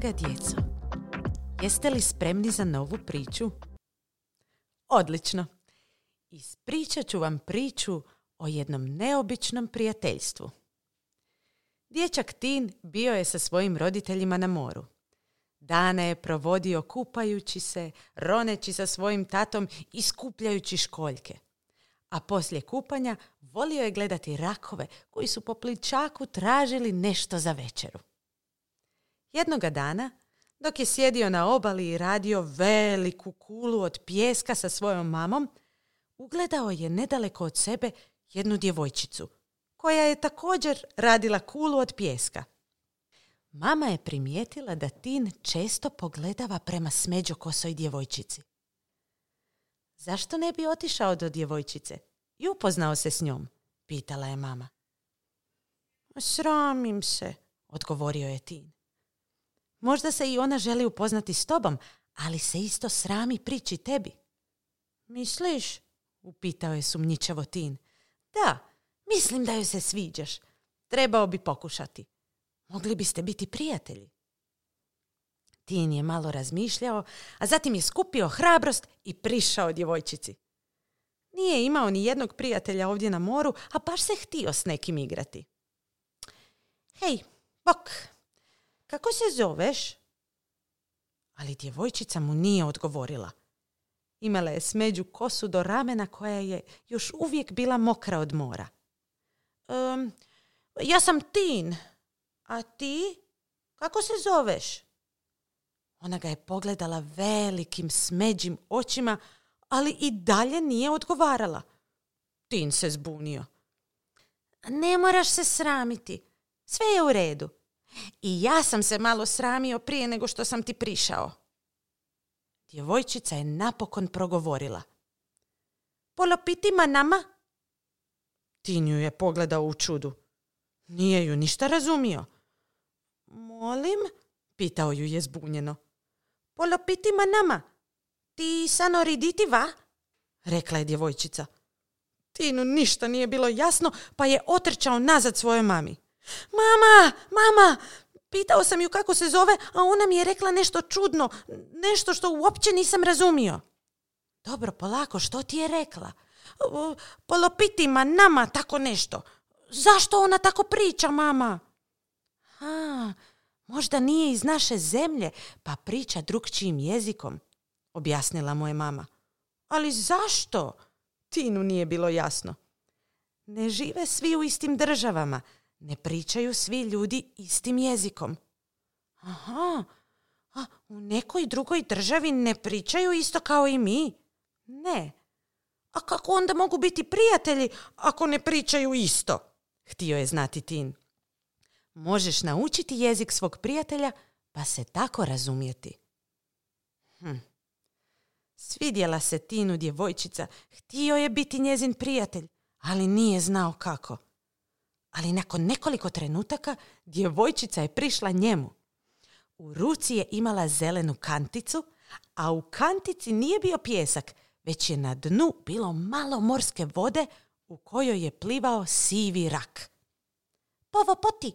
Draga djeco, jeste li spremni za novu priču? Odlično. Ispričat ću vam priču o jednom neobičnom prijateljstvu. Dječak Tin bio je sa svojim roditeljima na moru. Dane je provodio kupajući se, roneći sa svojim tatom i skupljajući školjke. A poslije kupanja volio je gledati rakove koji su po pličaku tražili nešto za večeru. Jednoga dana, dok je sjedio na obali i radio veliku kulu od pijeska sa svojom mamom, ugledao je nedaleko od sebe jednu djevojčicu, koja je također radila kulu od pijeska. Mama je primijetila da Tin često pogledava prema smeđokosoj djevojčici. Zašto ne bi otišao do djevojčice i upoznao se s njom? Pitala je mama. Sramim se, odgovorio je Tin. Možda se i ona želi upoznati s tobom, ali se isto srami priči tebi. Misliš? Upitao je sumnjičavo Tin. Da, mislim da joj se sviđaš. Trebao bi pokušati. Mogli biste biti prijatelji. Tin je malo razmišljao, a zatim je skupio hrabrost i prišao djevojčici. Nije imao ni jednog prijatelja ovdje na moru, a baš se htio s nekim igrati. Hej, bok, kako se zoveš? Ali djevojčica mu nije odgovorila. Imala je smeđu kosu do ramena koja je još uvijek bila mokra od mora. Um, ja sam Tin. A ti? Kako se zoveš? Ona ga je pogledala velikim smeđim očima, ali i dalje nije odgovarala. Tin se zbunio. Ne moraš se sramiti. Sve je u redu. I ja sam se malo sramio prije nego što sam ti prišao. Djevojčica je napokon progovorila. Polopitima nama? Tinju je pogledao u čudu. Nije ju ništa razumio. Molim? Pitao ju je zbunjeno. Polopitima nama? Ti sano riditi va? Rekla je djevojčica. Tinu ništa nije bilo jasno, pa je otrčao nazad svojoj mami. Mama, mama, pitao sam ju kako se zove, a ona mi je rekla nešto čudno, nešto što uopće nisam razumio. Dobro, polako, što ti je rekla? Polopitima, nama, tako nešto. Zašto ona tako priča, mama? Ha, možda nije iz naše zemlje, pa priča drugčijim jezikom, objasnila moja mama. Ali zašto? Tinu nije bilo jasno. Ne žive svi u istim državama, ne pričaju svi ljudi istim jezikom. Aha, a u nekoj drugoj državi ne pričaju isto kao i mi? Ne. A kako onda mogu biti prijatelji ako ne pričaju isto? Htio je znati Tin. Možeš naučiti jezik svog prijatelja pa se tako razumjeti. Hm. Svidjela se Tinu djevojčica, htio je biti njezin prijatelj, ali nije znao kako ali nakon nekoliko trenutaka djevojčica je prišla njemu. U ruci je imala zelenu kanticu, a u kantici nije bio pjesak, već je na dnu bilo malo morske vode u kojoj je plivao sivi rak. Povo poti,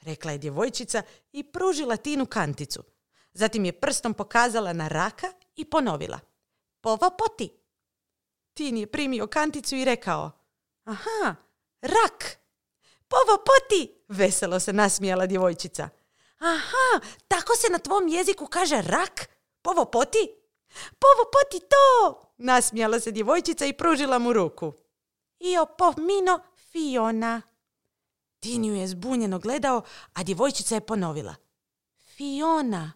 rekla je djevojčica i pružila Tinu kanticu. Zatim je prstom pokazala na raka i ponovila. Povo poti. Tin je primio kanticu i rekao. Aha, rak. Povo poti! Veselo se nasmijala djevojčica. Aha, tako se na tvom jeziku kaže rak? Povo poti? Povo poti to! Nasmijala se djevojčica i pružila mu ruku. Io pomino Fiona. Tinju je zbunjeno gledao, a djevojčica je ponovila. Fiona.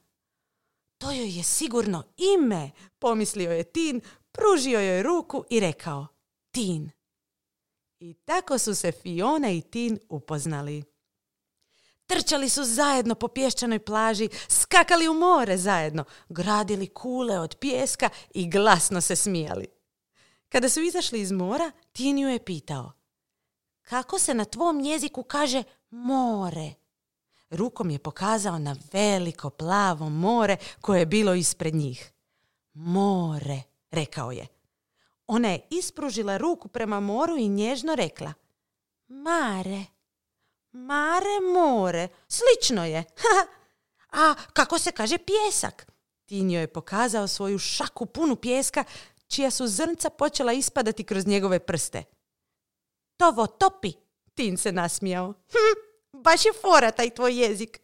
To joj je sigurno ime, pomislio je Tin, pružio joj ruku i rekao. Tin. I tako su se Fiona i Tin upoznali. Trčali su zajedno po pješčanoj plaži, skakali u more zajedno, gradili kule od pijeska i glasno se smijali. Kada su izašli iz mora, Tin ju je pitao. Kako se na tvom jeziku kaže more? Rukom je pokazao na veliko plavo more koje je bilo ispred njih. More, rekao je. Ona je ispružila ruku prema moru i nježno rekla Mare. Mare, more. Slično je. A kako se kaže pjesak? Tinio je pokazao svoju šaku punu pjeska, čija su zrnca počela ispadati kroz njegove prste. Tovo topi, Tin se nasmijao. Hm, baš je fora taj tvoj jezik.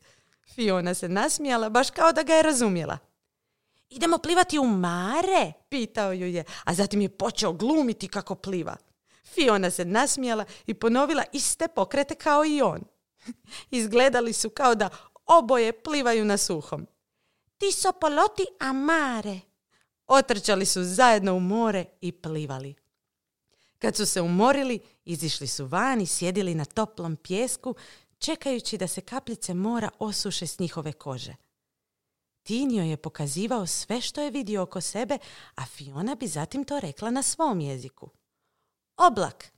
Fiona se nasmijala, baš kao da ga je razumjela. Idemo plivati u mare, pitao ju je, a zatim je počeo glumiti kako pliva. Fiona se nasmijala i ponovila iste pokrete kao i on. Izgledali su kao da oboje plivaju na suhom. Ti so poloti a mare. Otrčali su zajedno u more i plivali. Kad su se umorili, izišli su van i sjedili na toplom pjesku, čekajući da se kapljice mora osuše s njihove kože. Tinio je pokazivao sve što je vidio oko sebe, a Fiona bi zatim to rekla na svom jeziku. Oblak,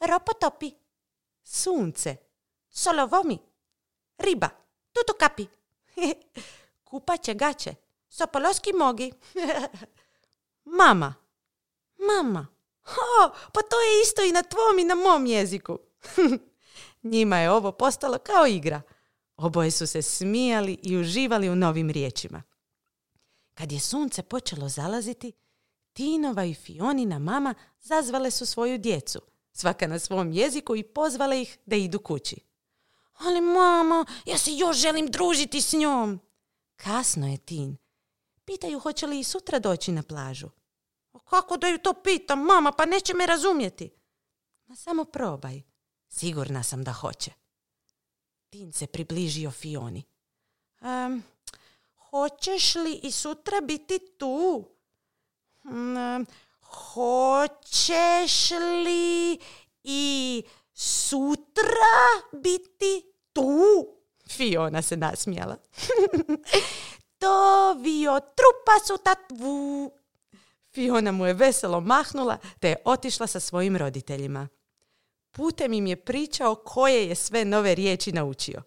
ropotopi, sunce, solovomi, riba, tutukapi, kupaće gaće, sopoloski mogi, mama, mama, pa to je isto i na tvom i na mom jeziku. Njima je ovo postalo kao igra. Oboje su se smijali i uživali u novim riječima. Kad je sunce počelo zalaziti, Tinova i Fionina mama zazvale su svoju djecu, svaka na svom jeziku i pozvale ih da idu kući. Ali mama, ja se još želim družiti s njom. Kasno je Tin. Pitaju hoće li i sutra doći na plažu. Kako da ju to pitam, mama, pa neće me razumjeti. Ma samo probaj. Sigurna sam da hoće. Tin se približio Fioni. Um, hoćeš li i sutra biti tu? Um, hoćeš li i sutra biti tu? Fiona se nasmijala. to vio trupa su tatvu. Fiona mu je veselo mahnula te je otišla sa svojim roditeljima. Putem im je pričao koje je sve nove riječi naučio.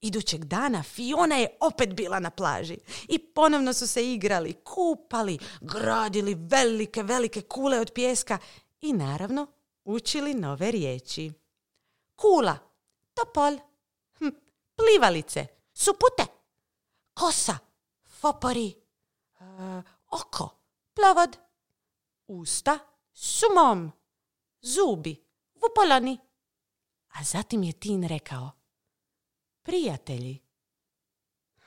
Idućeg dana Fiona je opet bila na plaži i ponovno su se igrali, kupali, gradili velike, velike kule od pjeska i naravno učili nove riječi. Kula, topol, hm, plivalice, supute, kosa, fopori, uh, oko, plovod, usta, sumom, zubi, vupolani. A zatim je Tin rekao, prijatelji.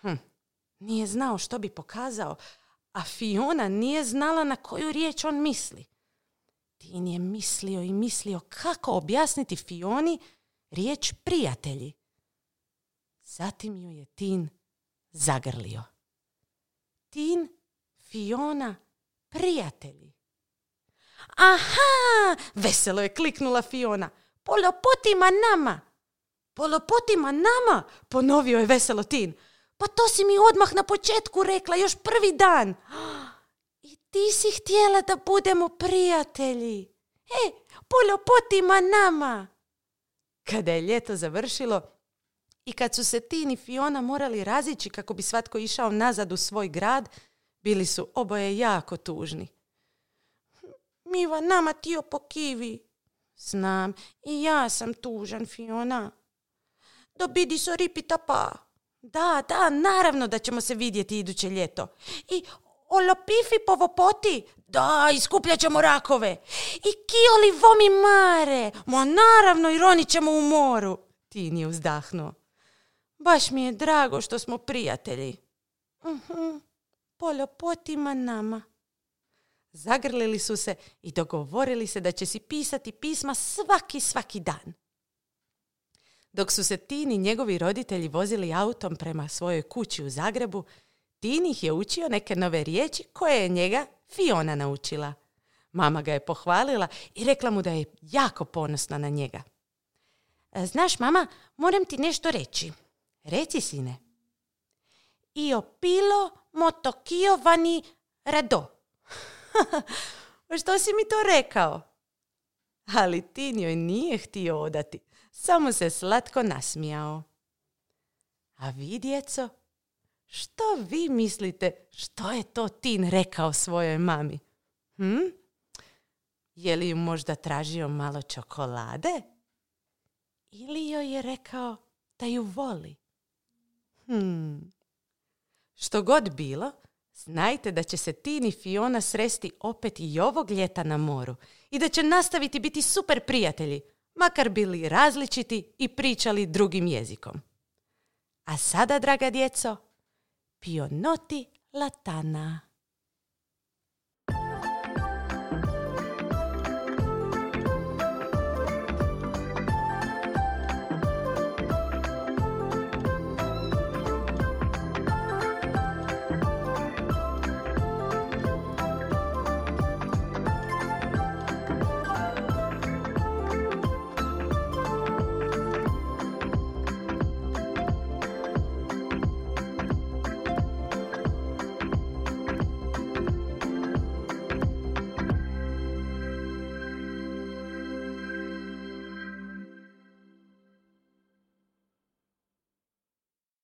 Hm, nije znao što bi pokazao, a Fiona nije znala na koju riječ on misli. Tin je mislio i mislio kako objasniti Fioni riječ prijatelji. Zatim ju je Tin zagrlio. Tin, Fiona, prijatelji. Aha, veselo je kliknula Fiona. Polopotima nama. Polopotima nama, ponovio je veselo Tin. Pa to si mi odmah na početku rekla, još prvi dan. I ti si htjela da budemo prijatelji. E, polopotima nama. Kada je ljeto završilo i kad su se Tin i Fiona morali razići kako bi svatko išao nazad u svoj grad, bili su oboje jako tužni. Miva nama tio pokivi. Znam, i ja sam tužan, Fiona. Dobidi so ripita pa. Da, da, naravno da ćemo se vidjeti iduće ljeto. I olopifi povopoti. Da, iskupljat ćemo rakove. I kioli vomi mare. Ma naravno i ronit ćemo u moru. Tin je uzdahnuo. Baš mi je drago što smo prijatelji. Uh-huh. Polopotima nama. Zagrlili su se i dogovorili se da će si pisati pisma svaki, svaki dan. Dok su se Tini njegovi roditelji vozili autom prema svojoj kući u Zagrebu, Tini ih je učio neke nove riječi koje je njega Fiona naučila. Mama ga je pohvalila i rekla mu da je jako ponosna na njega. E, znaš, mama, moram ti nešto reći. Reci, sine. Io pilo motokio vani rado. Što si mi to rekao? Ali Tin joj nije htio odati, samo se slatko nasmijao. A vi, djeco, što vi mislite što je to Tin rekao svojoj mami? Hm? Je li ju možda tražio malo čokolade? Ili joj je rekao da ju voli? Hmm, Što god bilo, znajte da će se Tin i Fiona sresti opet i ovog ljeta na moru i da će nastaviti biti super prijatelji, makar bili različiti i pričali drugim jezikom. A sada, draga djeco, pionoti latana.